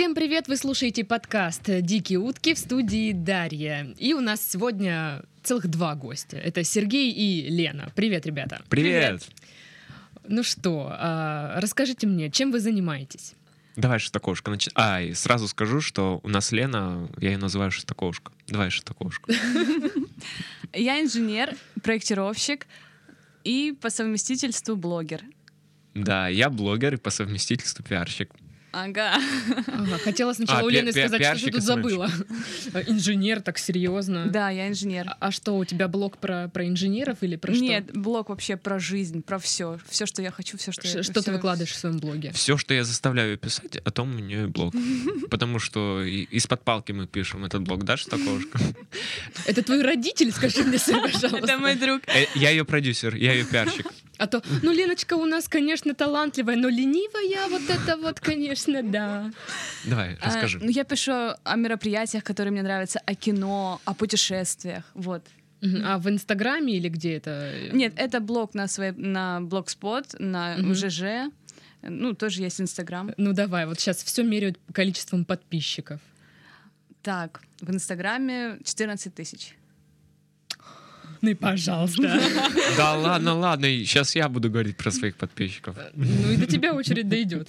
Всем привет! Вы слушаете подкаст «Дикие утки» в студии Дарья. И у нас сегодня целых два гостя. Это Сергей и Лена. Привет, ребята. Привет! Ну что, а, расскажите мне, чем вы занимаетесь? Давай шестакошка. Нач... А, и сразу скажу, что у нас Лена, я ее называю шестакошка. Давай шестакошка. Я инженер, проектировщик и по совместительству блогер. Да, я блогер и по совместительству пиарщик. Ага. Ага, хотела сначала А, у пи- Лены пи- сказать, что ты тут забыла. Инженер, так серьезно. Да, я инженер. А- А что, у тебя блог про, про инженеров или про что? Нет, блог вообще про жизнь, про все. Все, что я хочу, все, что Ш- я Что ты всё- выкладываешь в своем блоге? Все, что я заставляю писать, о том у нее и блог. Потому что из-под палки мы пишем этот блог, да, шестакошка? Это твой родитель, скажи мне, пожалуйста. Это мой друг. Э, Я ее продюсер, я ее пиарщик. А то, ну, Леночка у нас, конечно, талантливая, но ленивая, вот это вот, конечно, да. Давай, А, расскажи. ну, я пишу о мероприятиях, которые мне нравятся, о кино, о путешествиях. Вот. А в Инстаграме или где это? Нет, это блог на своей, на Blogspot, на Мгм. ЖЖ. Ну, тоже есть Инстаграм. Ну давай, вот сейчас все меряют количеством подписчиков. Так, в Инстаграме 14 тысяч. Ну и пожалуйста. Да ладно, ладно, сейчас я буду говорить про своих подписчиков. Ну и до тебя очередь дойдет.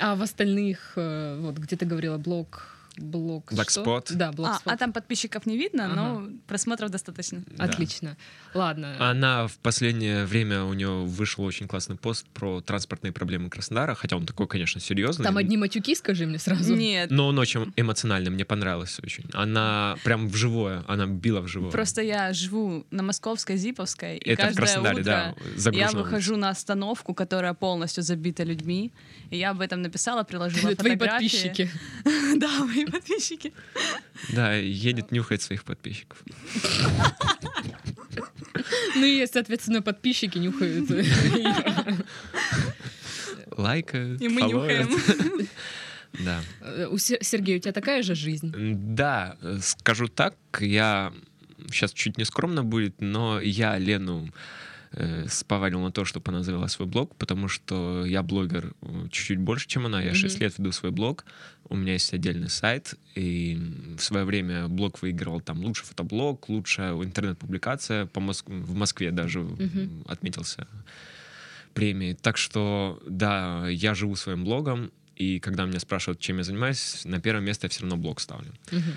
А в остальных, э, вот где ты говорила, блог... Блог... что? Blogspot. Да, А, блогспот. а там подписчиков не видно, Ага. но просмотров достаточно. Да. Отлично. Ладно. Она в последнее время у нее вышел очень классный пост про транспортные проблемы Краснодара, хотя он такой, конечно, серьезный. Там одни матюки, скажи мне сразу. Нет, Но он очень эмоциональный, мне понравилось очень. Она прям вживое, она била вживое. просто я живу на Московской, Зиповской, и Это в каждое Краснодаре, утро да, я выхожу на остановку, которая полностью забита людьми, и я об этом написала, приложила Твои фотографии. подписчики. Да, мои подписчики. Да, едет нюхать своих подписчиков. Ну и, соответственно, подписчики нюхают. Лайкают, И мы нюхаем. Да. Э, У Сер- Сергея, у тебя такая же жизнь? Да, э, скажу так, я сейчас чуть не скромно будет, но я Лену э, сповалил на то, чтобы она завела свой блог, потому что я блогер э, чуть-чуть больше, чем она. Я 6 Мгм. лет веду свой блог, у меня есть отдельный сайт, и в свое время блог выигрывал там лучший фотоблог, лучшая интернет-публикация по Моск- в Москве даже Мгм. отметился премии. Так что, да, я живу своим блогом, и когда меня спрашивают, чем я занимаюсь, на первое место я все равно блог ставлю. Мгм.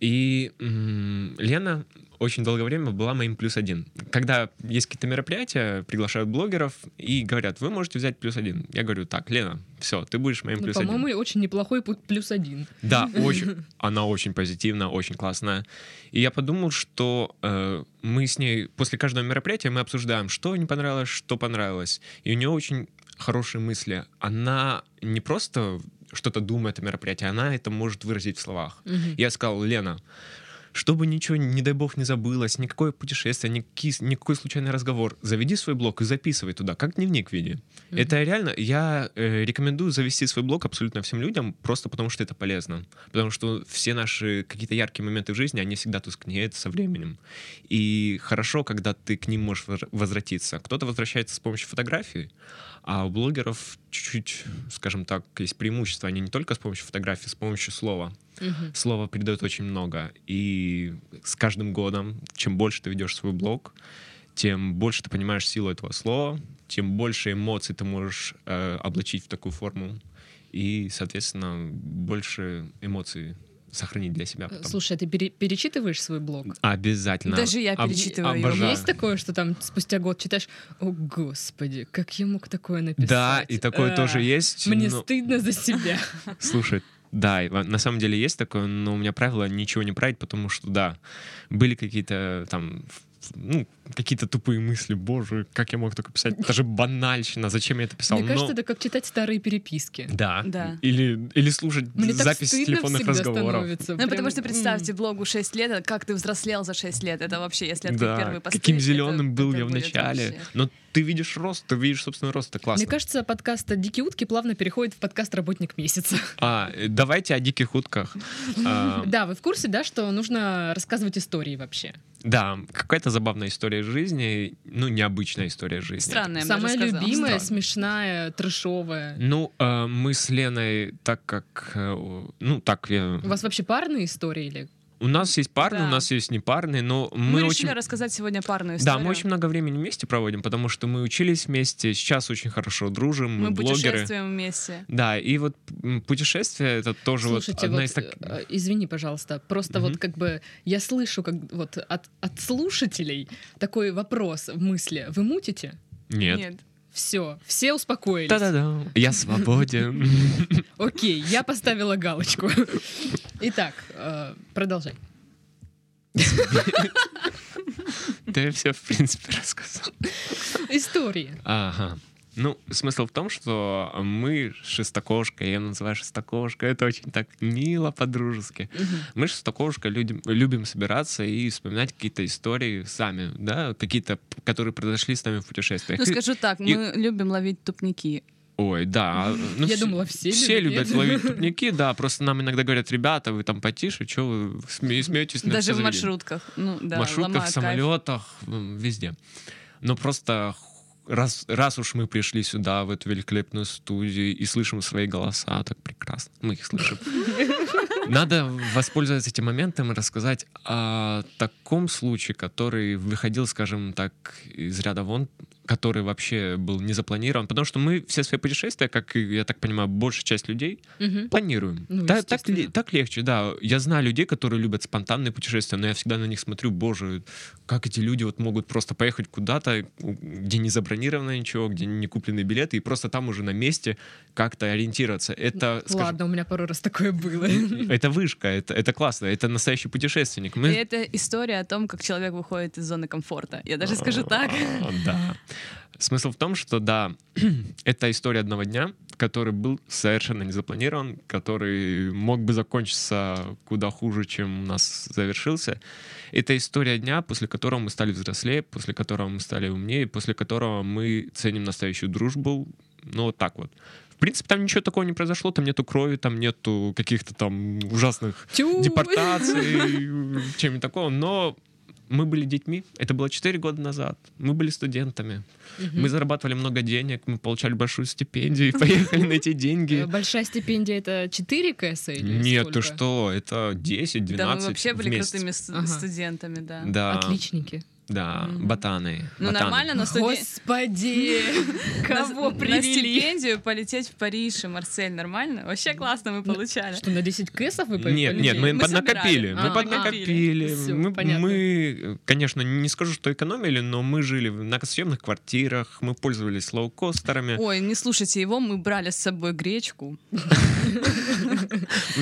И м, Лена очень долгое время была моим плюс один. Когда есть какие-то мероприятия, приглашают блогеров и говорят, вы можете взять плюс один. Я говорю, так, Лена, все, ты будешь моим Ну, плюс по-моему, один. очень неплохой пу- плюс один. Да, очень, она очень позитивна, очень классная. И я подумал, что э, мы с ней после каждого мероприятия мы обсуждаем, что не понравилось, что понравилось. И у нее очень хорошие мысли. Она не просто что-то думает о мероприятии, она это может выразить в словах. Мгм. Я сказал, Лена, чтобы ничего, не дай бог, не забылось, никакое путешествие, никакие, никакой случайный разговор, заведи свой блог и записывай туда, как дневник веди. Мгм. Это реально, я э, рекомендую завести свой блог абсолютно всем людям, просто потому что это полезно. Потому что все наши какие-то яркие моменты в жизни, они всегда тускнеют со временем. И хорошо, когда ты к ним можешь возвратиться. Кто-то возвращается с помощью фотографий, а у блогеров чуть-чуть, скажем так, есть преимущество. Они не только с помощью фотографий, с помощью слова. Мгм. Слово передает очень много. И с каждым годом, чем больше ты ведешь свой блог, тем больше ты понимаешь силу этого слова, тем больше эмоций ты можешь э, облачить в такую форму. И, соответственно, больше эмоций сохранить для себя. потом. Слушай, а ты пере- перечитываешь свой блог? Обязательно. Даже я Об- перечитываю обожаю. Есть такое, что там спустя год читаешь, о господи, как я мог такое написать? Да, и такое А, тоже есть. Мне но- стыдно за себя. Слушай, да, на самом деле есть такое, но у меня правило ничего не править, потому что, да, были какие-то там, ну, какие-то тупые мысли, боже, как я мог такое писать, это же банальщина, зачем я это писал? Мне кажется, Но- это как читать старые переписки. Да. Да. Или, или слушать Мне запись телефонных разговоров. Ну, прям, потому что представьте, блогу 6 лет, а как ты взрослел за 6 лет. Это вообще, если это Да, первый посты, каким это- зеленым был это я в начале. вообще. Но ты видишь рост, ты видишь собственный рост, это классно. Мне кажется, подкаст «Дикие утки» плавно переходит в подкаст «Работник месяца». А, э, давайте о диких утках. А, Да, вы в курсе, да, что нужно рассказывать истории вообще? Да, какая-то забавная история жизни, ну, необычная история жизни. Странная, Самая любимая, Странно. смешная, трэшовая. Ну, э, мы с Леной, так как, э, ну, так, я- У вас вообще парные истории или? У нас есть парные, Да. у нас есть непарные, но Мы, мы, решили очень... рассказать сегодня парную Да, историю. мы очень много времени вместе проводим, потому что мы учились вместе, сейчас очень хорошо дружим, мы, Мы блогеры. путешествуем вместе. Да, и вот путешествие это тоже Слушайте, вот одна вот, из так... э, извини, пожалуйста, просто Мгм. вот как бы я слышу как вот от, от слушателей такой вопрос в мысли. Вы мутите? Нет. Все, все успокоились. Да-да-да. Я свободен. Окей, я поставила галочку. Итак, э, продолжай. Ты все, в принципе, рассказал. Истории. Ага. Ну, смысл в том, что мы шестокошка, я ее называю шестокошка, это очень так мило по-дружески. Мгм. Мы шестокошка людям, любим собираться и вспоминать какие-то истории сами, да, какие-то, которые произошли с нами в путешествиях. Ну, скажу так, и- мы любим ловить тупники. Ой, да. ну, Я вс- думала, все Все любят, любят ловить тупники, да, просто нам иногда говорят, ребята, вы там потише, что вы сме- смеетесь Даже все в заведения?» маршрутках. Ну, да, в маршрутках, в кайф. самолетах, м, везде. Но просто раз, раз уж мы пришли сюда, в эту великолепную студию, и слышим свои голоса, так прекрасно, мы их слышим. Надо воспользоваться этим моментом и рассказать о таком случае, который выходил, скажем так, из ряда вон, который вообще был не запланирован, потому что мы все свои путешествия, как и, я так понимаю, большая часть людей, Мгм. планируем. Ну, Да, так, так легче, да. Я знаю людей, которые любят спонтанные путешествия, но я всегда на них смотрю, боже, как эти люди вот могут просто поехать куда-то, где не забронировано ничего, где не куплены билеты, и просто там уже на месте как-то ориентироваться. Это, скажем, Ладно, у меня пару раз такое было. это вышка, это, это классно, это настоящий путешественник. И Мы... это история о том, как человек выходит из зоны комфорта. Я даже скажу так. А, Да. Смысл в том, что да, это история одного дня, который был совершенно не запланирован, который мог бы закончиться куда хуже, чем у нас завершился. Это история дня, после которого мы стали взрослее, после которого мы стали умнее, после которого мы ценим настоящую дружбу. Ну, вот так вот. В принципе, там ничего такого не произошло, там нету крови, там нету каких-то там ужасных Тю. депортации, чем-нибудь такого, но мы были детьми, это было 4 года назад, мы были студентами, Мгм. мы зарабатывали много денег, мы получали большую стипендию и поехали на эти Э, деньги. Большая стипендия это 4 кэса или Нет, ты что, это 10-12 Да, мы вообще были крутыми студентами. Да, Отличники. Да, Мгм. ботаны. Ну, ботаны. нормально, но студен- Господи, кого на, на привели? стипендию полететь в Париж и Марсель нормально? Вообще классно мы получали. Что, на 10 кэсов вы Нет, нет, полетели? мы, поднакопили. Мы А, поднакопили. мы, конечно, не скажу, что экономили, но мы жили на съемных квартирах, мы пользовались лоукостерами. Ой, не слушайте его, мы брали с собой гречку,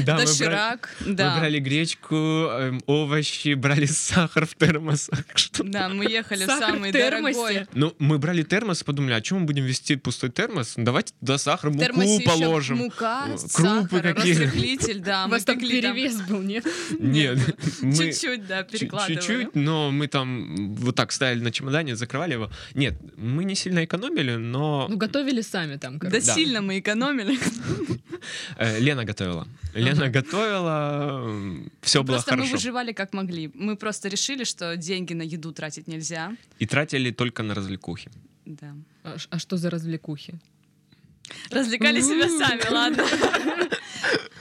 Да, мы доширак, брали гречку, эм, овощи, брали сахар в термосах. Да, мы ехали в Сахар самый дорогой. Ну, мы брали термос и подумали, а чем мы будем вести пустой термос? Давайте туда сахар, муку положим. мука, э, сахар, крупы какие. разрыхлитель, да. У Мы вас там перевес был, нет? Нет, мы чуть-чуть, да, перекладывали. чуть-чуть, но мы там вот так ставили на чемодане, закрывали его. Нет, мы не сильно экономили, но Ну, готовили сами там, Да сильно мы экономили. э, Лена готовила. Лена готовила, все было Просто мы хорошо. выживали как могли. Мы просто решили, что деньги на еду тратить нельзя. И тратили только на развлекухи. Да. А а что за развлекухи? Развлекали себя сами, ладно.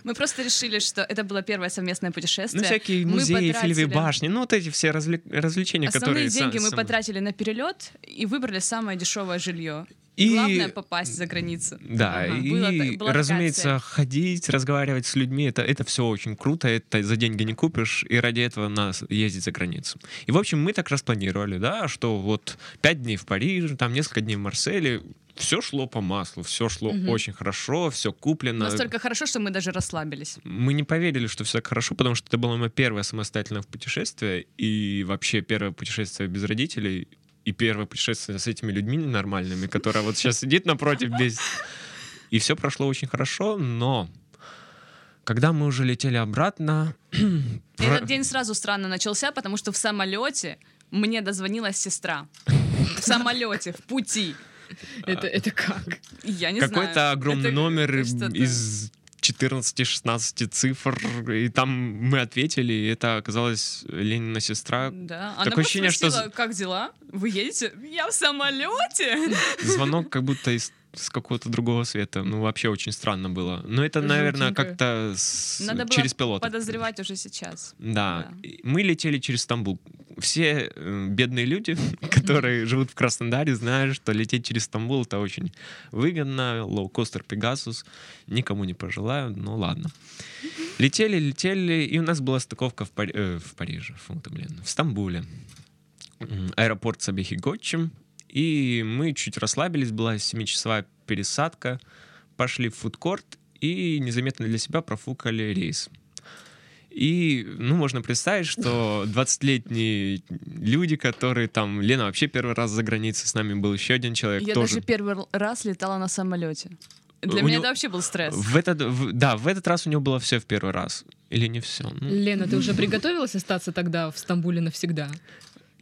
Мы просто решили, что это было первое совместное путешествие. Ну, всякие музеи, потратили- башни, ну, вот эти все развлечения, Основные которые... са- деньги мы потратили на перелет и выбрали самое дешевое жилье. И... Главное попасть за границу. Да, Ага. и, была такая разумеется, ходить, разговаривать с людьми, это, это все очень круто, это за деньги не купишь, и ради этого нас ездить за границу. И, в общем, мы так распланировали, да, что вот пять дней в Париже, там несколько дней в Марселе, все шло по маслу, все шло Мгм. очень хорошо, все куплено. Настолько хорошо, что мы даже расслабились. Мы не поверили, что все так хорошо, потому что это было мое первое самостоятельное путешествие, и вообще первое путешествие без родителей, и первое путешествие с этими людьми нормальными, которая вот сейчас сидит напротив без... И все прошло очень хорошо, но когда мы уже летели обратно... Этот день сразу странно начался, потому что в самолете мне дозвонилась сестра. В самолете, в пути. Это, это как? Я не знаю. Какой-то огромный Это номер из 14-16 цифр, и там мы ответили, и это оказалась Ленина сестра. Да. Такое Она ощущение, что спросила, как дела? Вы едете? Я в самолете. Звонок как будто из с какого-то другого света. Ну, вообще очень странно было. Но это, наверное, Жутенько. как-то с- Надо было через пилота. подозревать уже сейчас. Да. Да. Мы летели через Стамбул. Все э, бедные люди, которые живут в Краснодаре, знают, что лететь через Стамбул это очень выгодно. Лоукостер Пегасус. Никому не пожелаю, ну ладно. Летели, летели, и у нас была стыковка в, Пари- э, в Париже, фу блин, в Стамбуле. Аэропорт Сабихи Готчим. И мы чуть расслабились, была 7-часовая пересадка, пошли в фудкорт и незаметно для себя профукали рейс. И, ну, можно представить, что 20-летние люди, которые там... Лена вообще первый раз за границей, с нами был еще один человек Я тоже. даже первый раз летала на самолете. Для У меня него- это вообще был стресс. В этот, в- да, в этот раз у него было все в первый раз. Или не все? Лена, ты уже приготовилась остаться тогда в Стамбуле навсегда?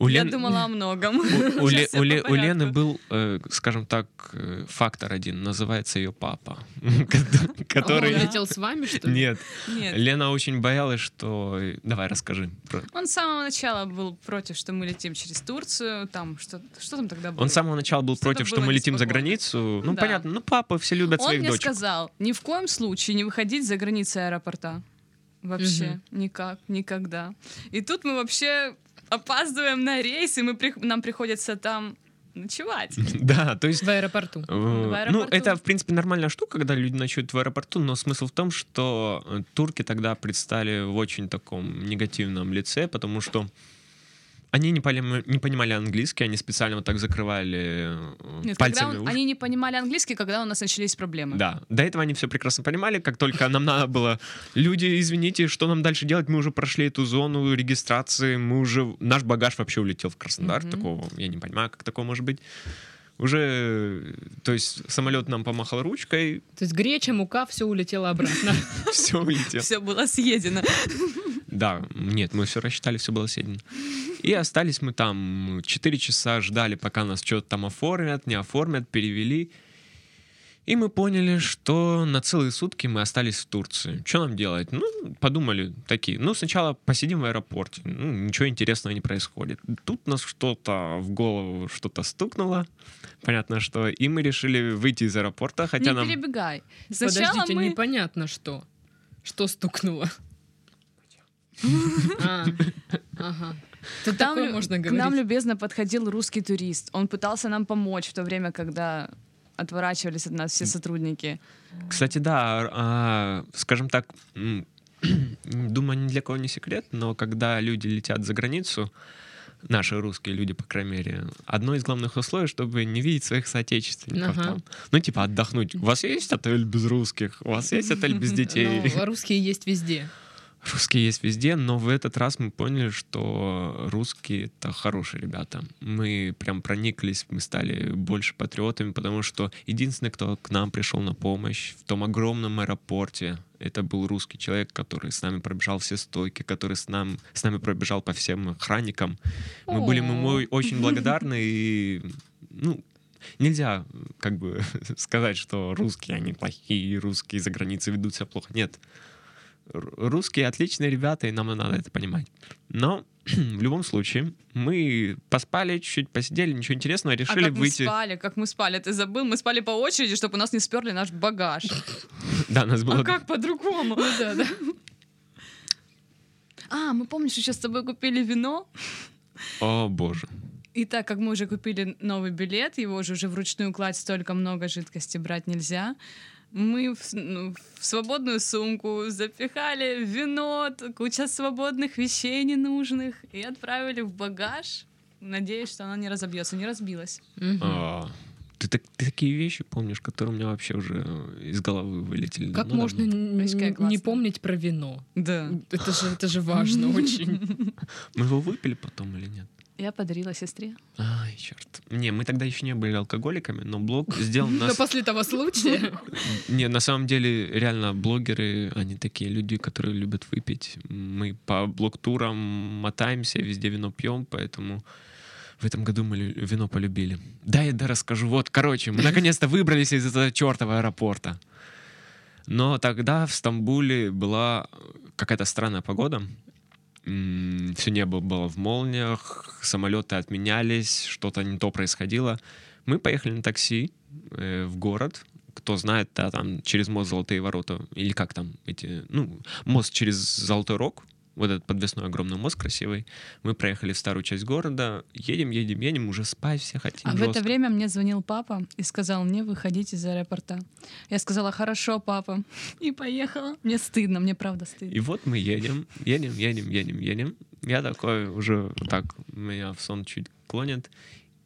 У, Я Лен- думала о многом. у, у Ле- у Ле- у Лены был, э, скажем так, э, фактор один, называется ее папа, который... Он летел с вами, что ли? Нет, Нет. Лена очень боялась, что... Давай, расскажи. Он с самого начала был против, что мы летим через Турцию. Там что, что там тогда было? Он с самого начала был против, что мы летим за границу. Ну, Да. понятно, ну, папа, все любят Он своих мне дочек. сказал, ни в коем случае не выходить за границы аэропорта. Вообще, никак, никогда. И тут мы вообще опаздываем на рейс, и мы при- нам приходится там ночевать. Да, то есть В аэропорту. Э, В Ну, аэропорту. это, в принципе, нормальная штука, когда люди ночуют в аэропорту, но смысл в том, что э, турки тогда предстали в очень таком негативном лице, потому что они не, полим- не понимали английский, они специально вот так закрывали э, Нет, когда пальцами он- уши. они не понимали английский, когда у нас начались проблемы. Да, до этого они все прекрасно понимали, как только нам надо было, люди, извините, что нам дальше делать, мы уже прошли эту зону регистрации, мы уже, наш багаж вообще улетел в Краснодар, такого, я не понимаю, как такое может быть. Уже, то есть самолет нам помахал ручкой, То есть греча, мука, все улетело обратно. все улетело. Все было съедено. Да, нет, мы все рассчитали, все было съедено. И остались мы там 4 часа, ждали, пока нас что-то там оформят, не оформят, перевели. И мы поняли, что на целые сутки мы остались в Турции. Что нам делать? Ну, подумали такие. Ну, сначала посидим в аэропорте. Ну, ничего интересного не происходит. Тут нас что-то в голову что-то стукнуло. Понятно, что. И мы решили выйти из аэропорта, хотя не нам... перебегай. Сначала Подождите, мы... непонятно что. Что стукнуло? А, Ага. Тут Там можно к нам говорить. любезно подходил русский турист. Он пытался нам помочь в то время, когда отворачивались от нас все сотрудники. Кстати, да, а, скажем так, думаю, ни для кого не секрет, но когда люди летят за границу, наши русские люди, по крайней мере, одно из главных условий, чтобы не видеть своих соотечественников Ага. там. Ну, типа, отдохнуть. У вас есть отель без русских? У вас есть отель без детей? Ну, русские есть везде. Русские есть везде, но в этот раз мы поняли, что русские — это хорошие ребята. Мы прям прониклись, мы стали больше патриотами, потому что единственный, кто к нам пришел на помощь в том огромном аэропорте, это был русский человек, который с нами пробежал все стойки, который с, нам, с нами пробежал по всем охранникам. Мы были ему очень благодарны, и ну, нельзя как бы сказать, что русские, они плохие, русские за границей ведут себя плохо. Нет, русские отличные ребята, и нам надо это понимать. Но в любом случае мы поспали чуть-чуть, посидели, ничего интересного, А решили как мы выйти. спали? Как мы спали? Ты забыл? Мы спали по очереди, чтобы у нас не сперли наш багаж. Да, нас было. А как по-другому? Ну. А, мы помнишь, еще с тобой купили вино? О боже. И так как мы уже купили новый билет, его же уже вручную кладь столько много жидкости брать нельзя, мы в, ну, в свободную сумку запихали вино, куча свободных вещей ненужных и отправили в багаж, надеясь, что она не разобьется, не разбилась. А, Ты, так- ты такие вещи помнишь, которые у меня вообще уже из головы вылетели. Как давно-давно. можно н- не помнить про вино? Да. Это же, это же важно очень. Мы его выпили потом или нет? Я подарила сестре. Ай, черт. Не, мы тогда еще не были алкоголиками, но блог сделал Но нас... после того случая... Не, на самом деле, реально, блогеры, они такие люди, которые любят выпить. Мы по блог-турам мотаемся, везде вино пьем, поэтому в этом году мы вино полюбили. Да, я да расскажу. Вот, короче, мы наконец-то выбрались из этого чертова аэропорта. Но тогда в Стамбуле была какая-то странная погода. Все небо было в молниях, самолеты отменялись, что-то не то происходило. Мы поехали на такси э, в город, кто знает, да, там через мост Золотые ворота, или как там эти, ну, мост через Золотой Рог, вот этот подвесной огромный мост красивый. Мы проехали в старую часть города, едем, едем, едем, уже спать все хотим. А жестко. в это время мне звонил папа и сказал мне выходить из аэропорта. Я сказала, хорошо, папа, и поехала. Мне стыдно, мне правда стыдно. И вот мы едем, едем, едем, едем, едем. Я такой уже так, меня в сон чуть клонит.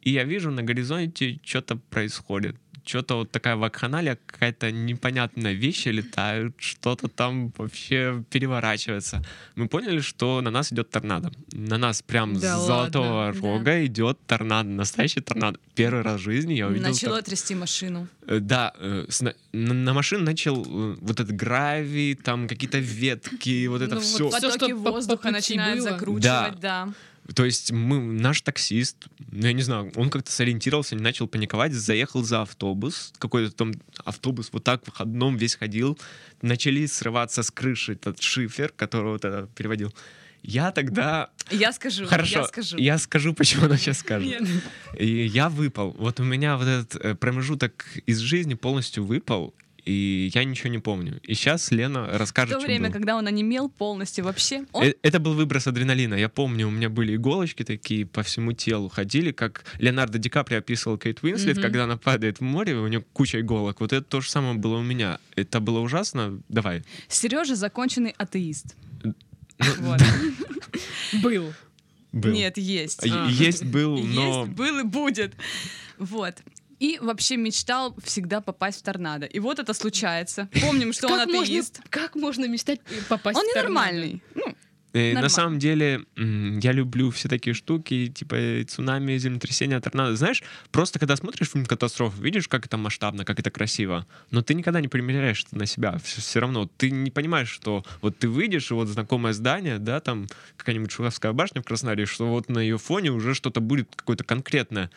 И я вижу на горизонте что-то происходит что-то вот такая вакханалия, какая-то непонятная вещь летают, что-то там вообще переворачивается. Мы поняли, что на нас идет торнадо. На нас прям Да с золотого ладно? рога Да. идет торнадо, настоящий торнадо. Первый раз в жизни я увидел... Начало тор- трясти машину. Э, Да, э, на, машину начал э, вот этот гравий, там какие-то ветки, вот это Ну, все. вот Потоки что по- по воздуха начинают было. закручивать, да. То есть мы, наш таксист, ну, я не знаю, он как-то сориентировался, не начал паниковать, заехал за автобус, какой-то там автобус вот так в одном весь ходил, начали срываться с крыши этот шифер, вот это переводил. Я тогда... Я скажу, Хорошо, я скажу. я скажу, почему она сейчас скажет. Нет. И я выпал. Вот у меня вот этот э, промежуток из жизни полностью выпал, и я ничего не помню. И сейчас Лена В расскажет, то что время, было. когда он онемел полностью вообще, он Э, Это был выброс адреналина. Я помню, у меня были иголочки такие по всему телу ходили, как Леонардо Ди Каприо описывал Кейт Уинслет, Мгм. когда она падает в море, у нее куча иголок. Вот это то же самое было у меня. Это было ужасно. Давай. Сережа законченный атеист. Ну, Вот. Был. Был. Нет, есть. А. Есть был, но... Есть, был и будет. Вот. И вообще мечтал всегда попасть в торнадо. И вот это случается. Помним, что он атеист. как можно мечтать попасть Он в торнадо? ненормальный. Ну, Э, Нормально. На самом деле, я люблю все такие штуки, типа э, цунами, землетрясения, торнадо. Знаешь, просто когда смотришь фильм «Катастрофа», видишь, как это масштабно, как это красиво, но ты никогда не примеряешь это на себя. Все, равно ты не понимаешь, что вот ты выйдешь, и вот знакомое здание, да, там какая-нибудь Шуховская башня в Краснодаре, что вот на ее фоне уже что-то будет какое-то конкретное.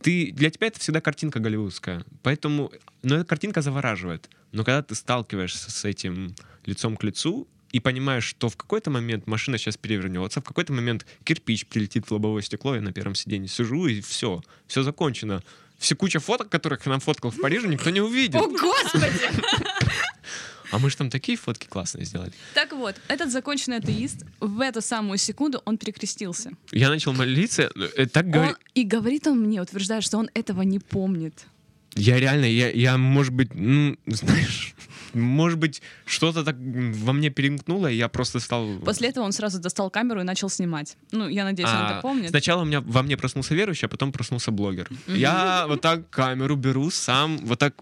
Ты, для тебя это всегда картинка голливудская. Поэтому, но эта картинка завораживает. Но когда ты сталкиваешься с этим лицом к лицу, и понимаешь, что в какой-то момент машина сейчас перевернется, в какой-то момент кирпич прилетит в лобовое стекло, я на первом сиденье сижу, и все, все закончено. Все куча фоток, которых я нам фоткал в Париже, никто не увидит. О, господи! А мы же там такие фотки классные сделали. Так вот, этот законченный атеист в эту самую секунду он перекрестился. Я начал молиться, э, так говори- Он- и говорит он мне, утверждает, что он этого не помнит. Я реально, я, я, может быть, ну, знаешь, может быть, что-то так во мне перемкнуло, и я просто стал... После этого он сразу достал камеру и начал снимать. Ну, я надеюсь, он А, это помнит. Сначала у меня во мне проснулся верующий, а потом проснулся блогер. Я вот так камеру беру сам, вот так.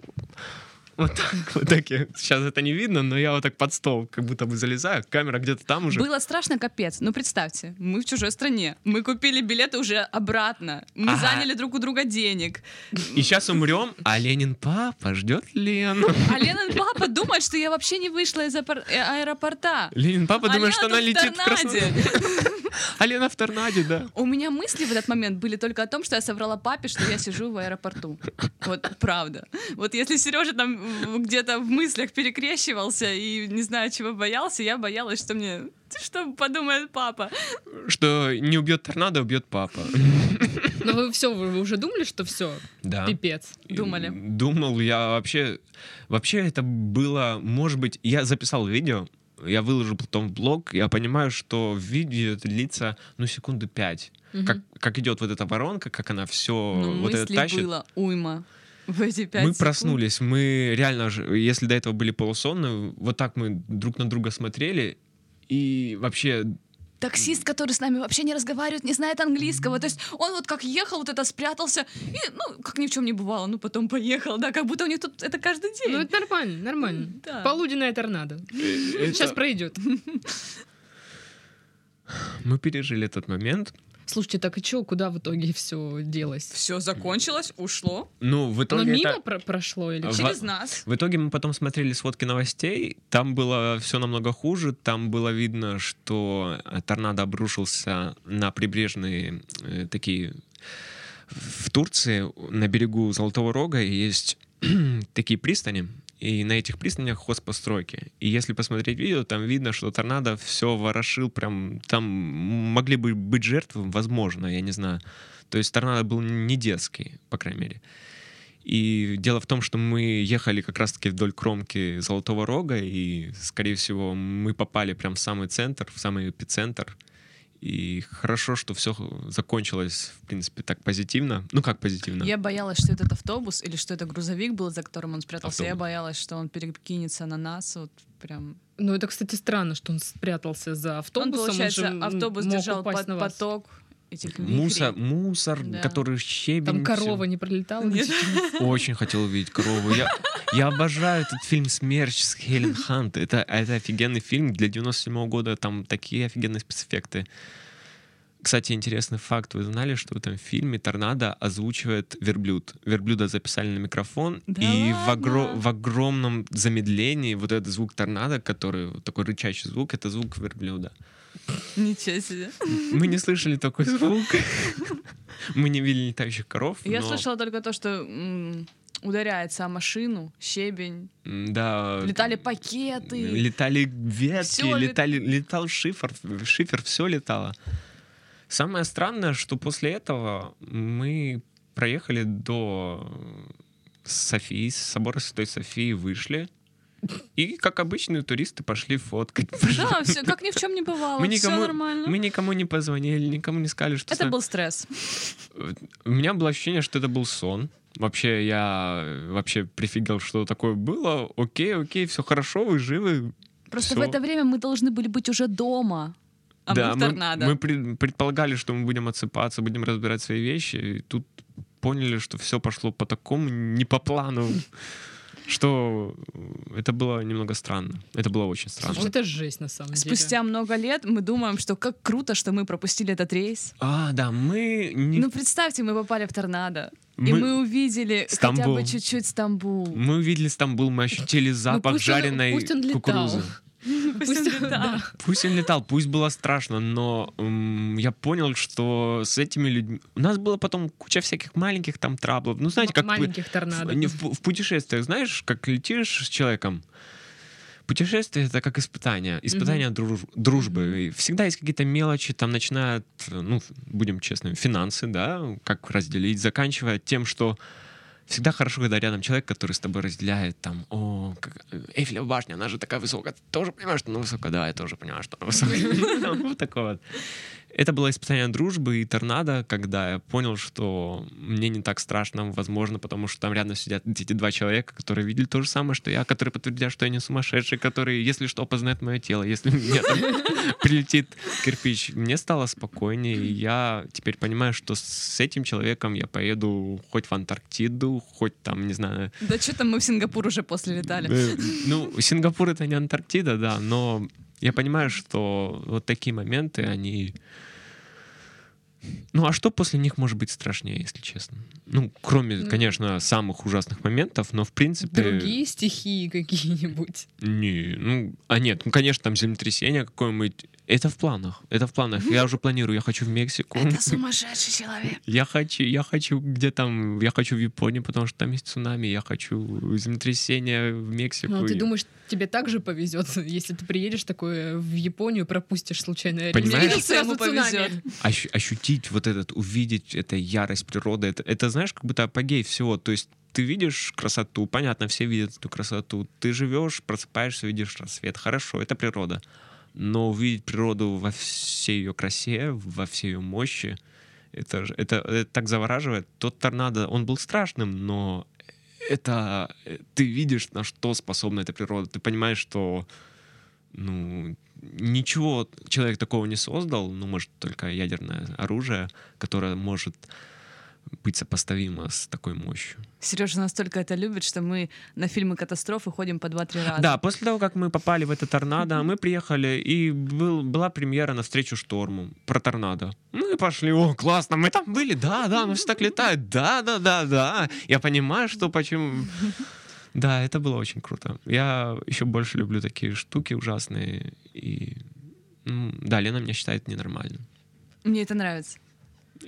Вот так, вот так я, сейчас это не видно, но я вот так под стол, как будто бы залезаю, камера где-то там уже. Было страшно, капец. Ну, представьте, мы в чужой стране. Мы купили билеты уже обратно. Мы Ага. заняли друг у друга денег. И сейчас умрем, а Ленин папа ждет Лену. А Ленин папа думает, что я вообще не вышла из э, аэропорта. Ленин папа А думает, Лена что она в летит в торнаде. Краснодар. А Лена в торнаде, да. У меня мысли в этот момент были только о том, что я соврала папе, что я сижу в аэропорту. Вот правда. Вот если Сережа там где-то в мыслях перекрещивался и не знаю, чего боялся, я боялась, что мне... Что подумает папа? Что не убьет торнадо, убьет папа. Но вы все, вы уже думали, что все, Да. пипец? Думали. Думал я вообще... Вообще это было, может быть... Я записал видео, я выложил потом в блог, я понимаю, что видео это длится, ну, секунды пять. Мгм. Как, как идет вот эта воронка, как она все Ну, вот это тащит. было уйма в эти пять Мы секунд. проснулись, мы реально, же, если до этого были полусонные, вот так мы друг на друга смотрели, и вообще Таксист, который с нами вообще не разговаривает, не знает английского. То есть он вот как ехал, вот это спрятался, и, ну, как ни в чем не бывало, ну, потом поехал, да, как будто у них тут это каждый день. Ну, это нормально, нормально. Да. Полуденная торнадо. э, Сейчас пройдет. мы пережили этот момент. Слушайте, так и что, куда в итоге все делось? Все закончилось, ушло. Ну, в Но итоге мимо это- про- прошло или В-? Через нас. В итоге мы потом смотрели сводки новостей, там было все намного хуже, там было видно, что торнадо обрушился на прибрежные э, такие... В Турции на берегу Золотого Рога есть такие пристани, и на этих пристанях хозпостройки. И если посмотреть видео, там видно, что торнадо все ворошил, прям там могли бы быть жертвы, возможно, я не знаю. То есть торнадо был не детский, по крайней мере. И дело в том, что мы ехали как раз-таки вдоль кромки Золотого Рога, и, скорее всего, мы попали прям в самый центр, в самый эпицентр. И хорошо, что все закончилось, в принципе, так позитивно. Ну, как позитивно? Я боялась, что этот автобус или что это грузовик был, за которым он спрятался. Я Автобус. боялась, что он перекинется на нас. Вот прям. Ну, это, кстати, странно, что он спрятался за автобусом. он, получается, же м- автобус держал под на вас. поток этих Мусор, вихрей. мусор, Да. который щебень. Там корова не пролетала? Нет. Очень хотел увидеть корову. Я, я обожаю этот фильм «Смерч» с Хелен Хант. Это, это офигенный фильм для 97 года. Там такие офигенные спецэффекты. Кстати, интересный факт. Вы знали, что в этом фильме торнадо озвучивает верблюд? Верблюда записали на микрофон, Да и в, огро- ладно? в огромном замедлении вот этот звук торнадо, который такой рычащий звук, это звук верблюда. Ничего себе. Мы не слышали такой звук. Мы не видели летающих коров. Я но, слышала только то, что ударяется о машину, щебень, Да. летали пакеты. Летали ветки, Всё лет- летали, летал шифр, шифер, все летало. Самое странное, что после этого мы проехали до Софии, с собора Святой Софии вышли. И, как обычные туристы, пошли фоткать. Да, все, как ни в чем не бывало. Мы Все никому, нормально. мы никому не позвонили, никому не сказали, что... Это с- был стресс. У меня было ощущение, что это был сон. Вообще, я вообще прифигел, что такое было. Окей, окей, все хорошо, вы живы. Просто Всё. в это время мы должны были быть уже дома. А да, мы в мы, торнадо. мы пред- предполагали, что мы будем отсыпаться, будем разбирать свои вещи, и тут поняли, что все пошло по такому, не по плану, что это было немного странно. Это было очень странно. Слушай, это жесть, на самом деле. Спустя много лет мы думаем, что как круто, что мы пропустили этот рейс. А, да, мы не... Ну, представьте, мы попали в торнадо. И Мы- мы увидели хотя Стамбул. бы чуть-чуть Стамбул. Мы увидели Стамбул, мы ощутили запах пусть он- жареной пусть он летал. кукурузы. Пусть он летал. Пусть он летал, пусть было страшно, но я понял, что с этими людьми... У нас было потом куча всяких маленьких там траблов. Ну, знаете, как... Маленьких торнадо. В, путешествиях, знаешь, как летишь с человеком, путешествие это как испытание, испытание друж- дружбы. И всегда есть какие-то мелочи, там начиная от, ну, будем честными, финансы, да, как разделить, заканчивая тем, что всегда хорошо, когда рядом человек, который с тобой разделяет, там, о, как, Эйфелева башня, она же такая высокая, ты тоже понимаешь, что она высокая? Да, я тоже понимаю, что она высокая. Вот такое вот. Это было испытание дружбы и торнадо, когда я понял, что мне не так страшно, возможно, потому что там рядом сидят эти два человека, которые видели то же самое, что я, которые подтвердят, что я не сумасшедший, которые, если что, познают мое тело, если мне там прилетит кирпич. Мне стало спокойнее, и я теперь понимаю, что с этим человеком я поеду хоть в Антарктиду, хоть там, не знаю, Да что там мы в Сингапур уже после летали. Э, Ну, Сингапур это не Антарктида, да, но я понимаю, что вот такие моменты, они... Ну, а что после них может быть страшнее, если честно? Ну, кроме, Ну. конечно, самых ужасных моментов, но в принципе... Другие стихии какие-нибудь. Не, ну, а нет, ну, конечно, там землетрясение какое-нибудь. Это в планах, это в планах. Я уже планирую, я хочу в Мексику. Это сумасшедший человек. Я хочу, я хочу где там, я хочу в Японию, потому что там есть цунами, я хочу землетрясение в Мексику. Ну, ты И- думаешь, тебе также повезет, если ты приедешь такое в Японию, пропустишь случайно рейс? Понимаешь? Кажется, ему повезет. ощ- ощутить вот этот, увидеть это ярость природы, это, это знаешь, как будто апогей всего. То есть ты видишь красоту, понятно, все видят эту красоту. Ты живешь, просыпаешься, видишь рассвет. Хорошо, это природа. Но увидеть природу во всей ее красе, во всей ее мощи, это, это, это так завораживает. Тот торнадо, он был страшным, но это э, ты видишь, на что способна эта природа. Ты понимаешь, что ну, ничего человек такого не создал, ну, может, только ядерное оружие, которое может быть сопоставимо с такой мощью. Сережа настолько это любит, что мы на фильмы катастрофы ходим по 2-3 раза. Да, после того, как мы попали в это торнадо, мы приехали, и был, была премьера на встречу шторму про торнадо. Мы пошли, о, классно, мы там были, да, да, мы все так летают, да, да, да, да. Я понимаю, что почему... Да, это было очень круто. Я еще больше люблю такие штуки ужасные. И, ну, да, Лена меня считает ненормальным. Мне это нравится.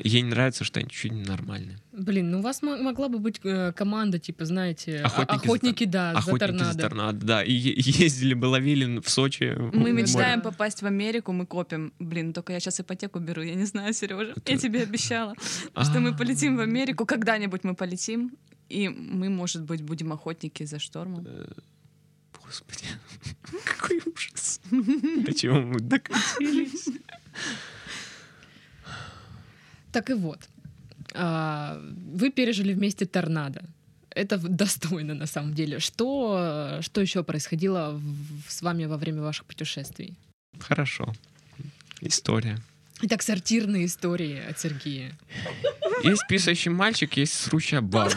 Ей не нравится, что они чуть ненормальные. Блин, ну у вас мо- могла бы быть э, команда, типа, знаете, а- Охотники за охотники, да, за Охотники торнадо. за торнадо, да. И ездили бы, ловили в Сочи. Мы мечтаем море. попасть в Америку, мы копим. Блин, только я сейчас ипотеку беру, я не знаю, Сережа. Я Это- тебе обещала, что мы А. полетим в Америку, когда-нибудь мы полетим, и мы, может быть, будем охотники за штормом. Господи, какой ужас. До чего мы докатились? Так и вот, а, вы пережили вместе торнадо. Это достойно на самом деле. Что, что еще происходило в- с вами во время ваших путешествий? Хорошо. История. Итак, сортирные истории от Сергея. Есть писающий мальчик, есть срущая баба.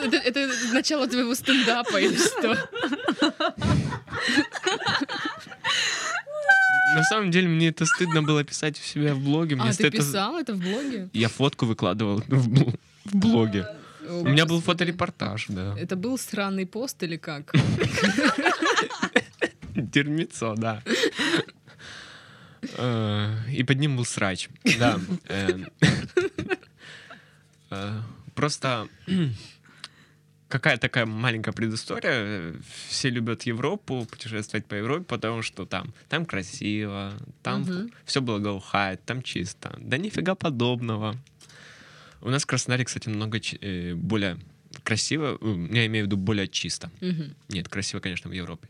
Это, это начало твоего стендапа или что? На самом деле мне это стыдно было писать у себя в блоге. Мне А, ты стыдно- писал это в блоге? Я фотку выкладывал в бл- в блоге. О, У меня был фоторепортаж, да. Это был сраный пост или как? Дерьмецо, да. Э, И под ним был срач. Да. Э, э, Просто какая такая маленькая предыстория. Все любят Европу, путешествовать по Европе, потому что там, там красиво, там Мгм. все благоухает, там чисто. Да нифига подобного. У нас в Краснодаре, кстати, намного чи- э, более красиво, э, я имею в виду более чисто. Мгм. Нет, красиво, конечно, в Европе.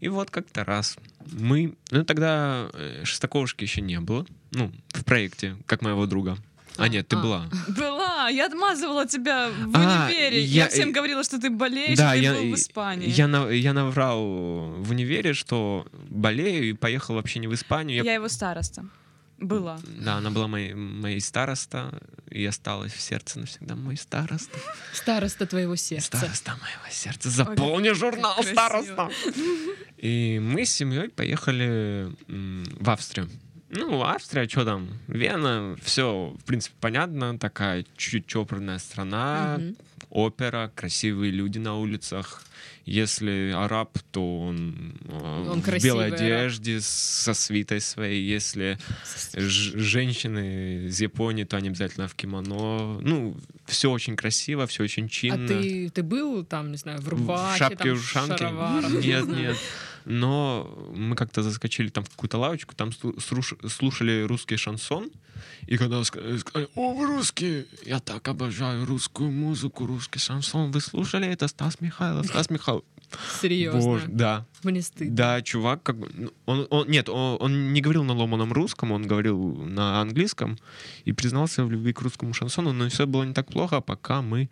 И вот как-то раз мы... Ну, тогда э, Шестаковушки еще не было. Ну, в проекте, как моего друга. А, А, нет, ты а. была. Была, я отмазывала тебя в А, универе. я- Я, всем говорила, что ты болеешь, Да, и ты я, был в Испании. я, на- я наврал в универе, что болею и поехал вообще не в Испанию. Я, Я- его староста. Была. Да, она была моей, моей староста и осталась в сердце навсегда мой староста. Староста твоего сердца. Староста моего сердца. Заполни журнал как староста. И мы с семьей поехали в Австрию. Ну, Австрия, что там? Вена, все, в принципе, понятно. Такая чуть-чуть чопорная страна, Мгм. опера, красивые люди на улицах. Если араб, то он, э, Он в белой араб. одежде, со свитой своей. Если женщины из Японии, то они обязательно в кимоно. Ну, все очень красиво, все очень А чинно. ты, ты был там, не знаю, в рубахе, в шапке, там, в шароварах? не Нет, нет. Но мы как-то заскочили там в какую-то лавочку, там слу- слуш- слушали русский шансон. И когда ска- сказали, о, вы русские, я так обожаю русскую музыку, русский шансон. Вы слушали это? Стас Михайлов, Стас Михайлов. Серьезно. Боже, да. Мне стыдно. Да, чувак, как ну, он, он- нет, он, он не говорил на ломаном русском, он говорил на английском и признался в любви к русскому шансону, но все было не так плохо, пока мы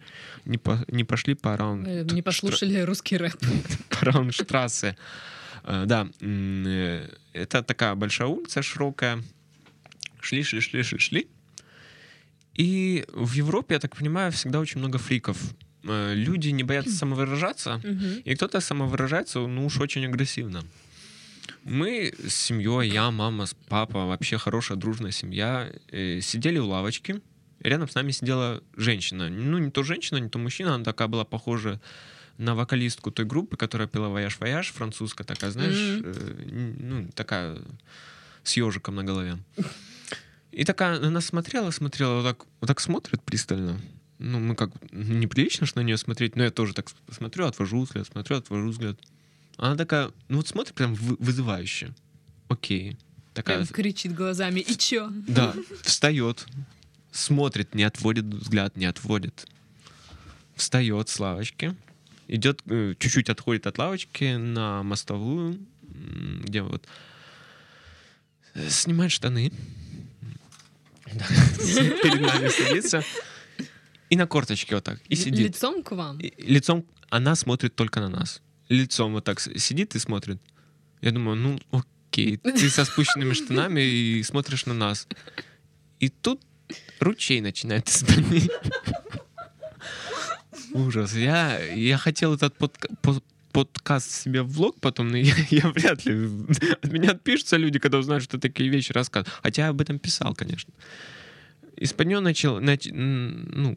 не, по- не пошли по раунд, Не послушали русский рэп. по раундштрассе. Э, Да, м, э, это такая большая улица широкая. Шли, шли, шли, шли, шли. И в Европе, я так понимаю, всегда очень много фриков. Э, Люди не боятся самовыражаться, и кто-то самовыражается, ну уж очень агрессивно. Мы с семьей, я, мама, папа, вообще хорошая дружная семья, э, сидели у лавочки. Рядом с нами сидела женщина. Ну, не то женщина, не то мужчина, она такая была похожа на вокалистку той группы, которая пела «Вояж, вояж», французская такая, знаешь, Мгм. э, ну, такая с ежиком на голове. И такая на нас смотрела, смотрела, вот так, вот так смотрит пристально. Ну, мы как, неприлично ж на нее смотреть, но я тоже так смотрю, отвожу взгляд, смотрю, отвожу взгляд. Она такая, ну вот смотрит прям вы- вызывающе. Окей. Такая, Прям кричит глазами. И чё? да, встает, смотрит, не отводит взгляд, не отводит. Встает с лавочки, идет, э, чуть-чуть отходит от лавочки на мостовую, где вот э, снимает штаны, перед нами садится и на корточке вот так, и сидит. Лицом к вам? Лицом она смотрит только на нас. Лицом вот так сидит и смотрит. Я думаю, ну окей, ты со спущенными штанами и смотришь на нас. И тут ручей начинает спины. Ужас. Я, я хотел этот подка- по- подкаст себе в влог потом, но я, я вряд ли... От меня отпишутся люди, когда узнают, что такие вещи рассказывают. Хотя я об этом писал, конечно. Из-под нее начал... нач- ну,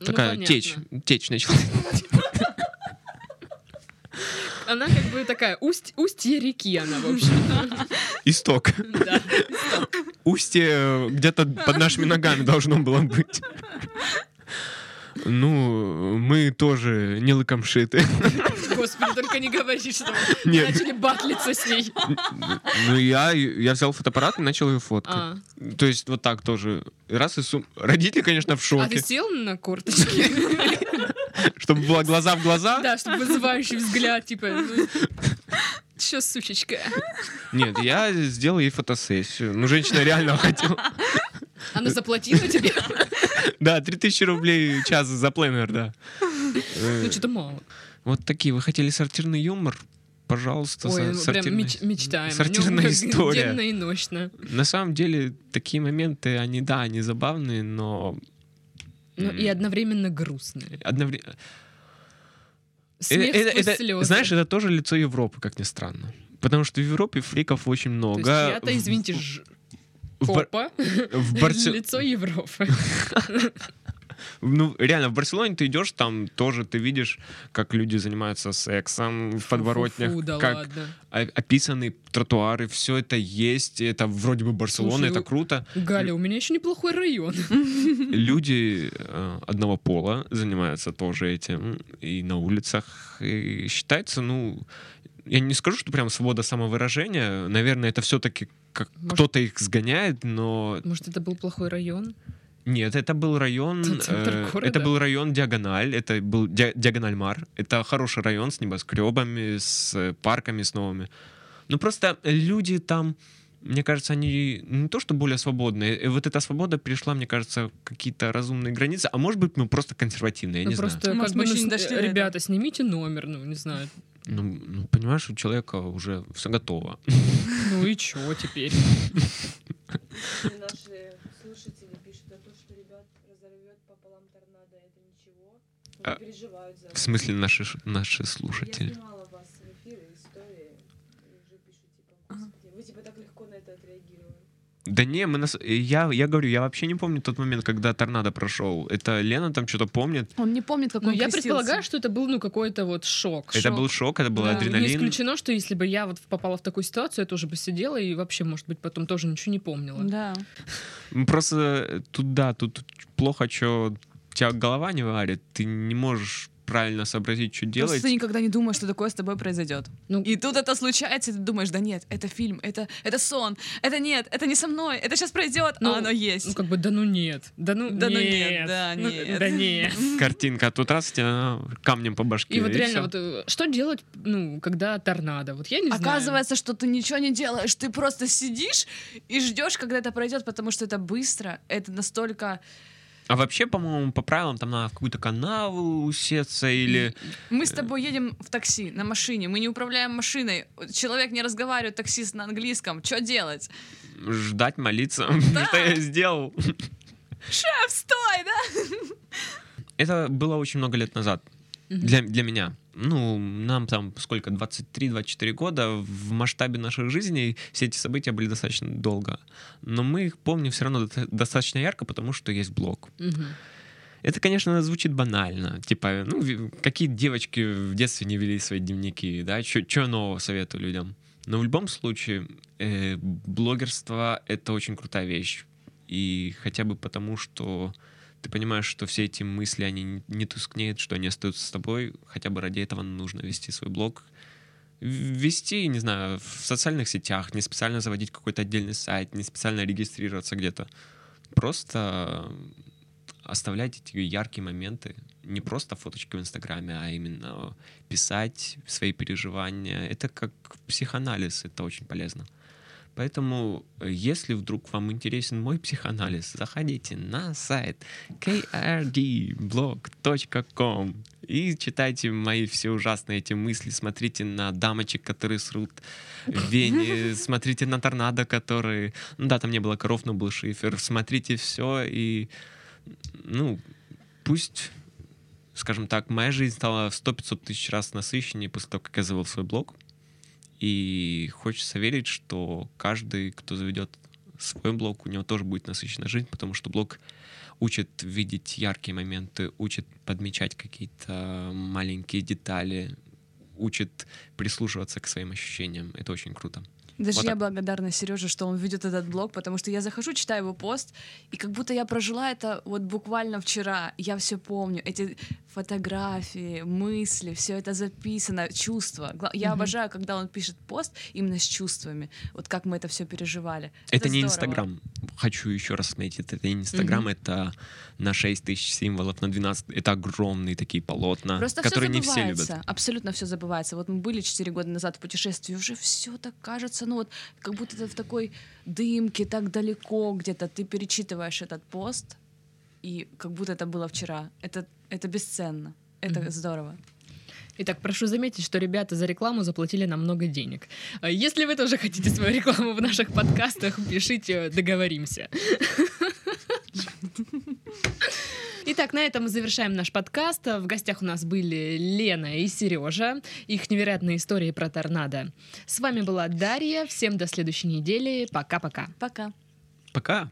Ну, такая понятно. течь. Течь начала. Она как бы такая, усть, устье реки она, в общем. Исток. Да. устье где-то под нашими ногами должно было быть. Ну, мы тоже не лыкомшиты. Господи, только не говори, что Нет. начали батлиться с ней. Ну, я, я взял фотоаппарат и начал ее фоткать. А, То есть вот так тоже. Раз и сум... Родители, конечно, в а ты шоке. сел на корточки? Чтобы было глаза в глаза. Да, чтобы вызывающий взгляд, типа, Че, сучечка? Нет, я сделал ей фотосессию. Ну, женщина реально хотела. Она заплатила тебе? Да, 3000 рублей в час за пленер, да. Э, Ну, что-то мало. Вот такие. Вы хотели сортирный юмор? Пожалуйста, Ой, ну, прям сортирный- меч- мечтаем. Сортирная история. Денно и ночно. На самом деле, такие моменты, они, да, они забавные, но Ну, и одновременно грустные. одновременно... Смех это, сквозь это- слезы. знаешь, это тоже лицо Европы, как ни странно. Потому что в Европе фриков очень То много. есть я-то, извините, ж- попа, в Барсе- лицо Европы. Ну, реально, в Барселоне ты идешь, там тоже ты видишь, как люди занимаются сексом в подворотнях, Фу, да как ладно. описаны тротуары, все это есть, это вроде бы Барселона, Слушай, это у- круто. Галя, у меня еще неплохой район. Люди э, одного пола занимаются тоже этим и на улицах. И считается, ну, я не скажу, что прям свобода самовыражения. Наверное, это все-таки как Может- кто-то их сгоняет, но Может, это был плохой район? нет, это был район, Это центр э, города. это был район Диагональ, это был Ди- Диагональ Мар. Это хороший район с небоскребами, с э, парками, с новыми. Ну просто люди там, мне кажется, они не то что более свободные, э, вот эта свобода перешла, мне кажется, какие-то разумные границы, а может быть мы просто консервативные, я Ну, не просто, знаю. Может, как бы, мы ну, еще не с- дошли до ребята, снимите номер, ну, не знаю. Ну, ну, понимаешь, у человека уже все готово. Ну и чё теперь? Наши слушатели пишут о том, что ребят разорвет пополам торнадо, это ничего. Они А, переживают за В смысле наши, наши Я слушатели? снимала вас в эфир и истории, и уже пишут, типа, господи, вы типа так легко на это отреагировали. Да не, мы нас... я, я говорю, я вообще не помню тот момент, когда торнадо прошел. Это Лена там что-то помнит. Он не помнит, как Ну, он я крестился. предполагаю, что это был, ну, какой-то вот шок. Это был шок, это был Да. Не адреналин. исключено, что если бы я вот попала в такую ситуацию, я тоже бы сидела и вообще, может быть, потом тоже ничего не помнила. Да. Ну, Просто тут, да, тут плохо, что тебя голова не варит, ты не можешь правильно сообразить, что делать. Просто ты никогда не думаешь, что такое с тобой произойдет. Ну, И тут это случается, и ты думаешь, да нет, это фильм, это, это сон, это нет, это не со мной, это сейчас пройдет, Ну, а оно есть. ну, как бы, да ну нет. Да ну, Да ну нет. нет, да Ну, нет. Да нет. Картинка, а тут раз тебя камнем по башке. И вот реально, всё. вот э, что делать, ну, когда торнадо? Вот я не знаю. Оказывается, что ты ничего не делаешь, ты просто сидишь и ждешь, когда это пройдет, потому что это быстро, это настолько... А вообще, по-моему, по правилам там надо в какую-то канаву усеться или... Мы с тобой едем в такси, на машине, мы не управляем машиной, человек не разговаривает, таксист на английском, что делать? ждать, молиться, Да. что я сделал. Шеф, стой, да? Это было очень много лет назад. Для, для меня. Ну, нам там сколько, 23-24 года, в масштабе наших жизней все эти события были достаточно долго. Но мы их помним все равно до- достаточно ярко, потому что есть блог. Это, конечно, звучит банально. Типа, ну, какие девочки в детстве не вели свои дневники, да? Что нового советую людям? Но в любом случае, э, блогерство — это очень крутая вещь. И хотя бы потому, что ты понимаешь, что все эти мысли, они не- не тускнеют, что они остаются с тобой, хотя бы ради этого нужно вести свой блог. Вести, не знаю, в социальных сетях, не специально заводить какой-то отдельный сайт, не специально регистрироваться где-то. Просто оставлять эти яркие моменты. Не просто фоточки в Инстаграме, а именно писать свои переживания. Это как психоанализ, это очень полезно. Поэтому, э, если вдруг вам интересен мой психоанализ, заходите на сайт krdblog.com и читайте мои все ужасные эти мысли, смотрите на дамочек, которые срут в Вене, смотрите на торнадо, которые... Ну да, там не было коров, но был шифер. Смотрите все и ну, пусть, скажем так, моя жизнь стала в 100-500 тысяч раз насыщеннее после того, как я завел свой блог. И хочется верить, что каждый, кто заведет свой блог, у него тоже будет насыщенная жизнь, потому что блог учит видеть яркие моменты, учит подмечать какие-то маленькие детали, учит прислушиваться к своим ощущениям. Это очень круто. Даже Вот я так. благодарна Сереже, что он ведет этот блог, потому что я захожу, читаю его пост, и как будто я прожила это вот буквально вчера. Я все помню, эти фотографии, мысли, все это записано, чувства. Я Мгм. обожаю, когда он пишет пост именно с чувствами, вот как мы это все переживали. Это, не здорово. Инстаграм. Хочу еще раз отметить, это не Инстаграм, Мгм. это на 6 тысяч символов, на 12. Это огромные такие полотна, Просто которые все не все любят. абсолютно все забывается. Вот мы были 4 года назад в путешествии, уже все так кажется, ну вот как будто это в такой дымке, так далеко где-то. Ты перечитываешь этот пост, и как будто это было вчера. Это, это бесценно. Это Мгм. здорово. Итак, прошу заметить, что ребята за рекламу заплатили нам много денег. А Если вы тоже хотите свою рекламу в наших подкастах, пишите, договоримся. Итак, на этом мы завершаем наш подкаст. В гостях у нас были Лена и Сережа. Их невероятные истории про торнадо. С вами была Дарья. Всем до следующей недели. Пока-пока. Пока. Пока.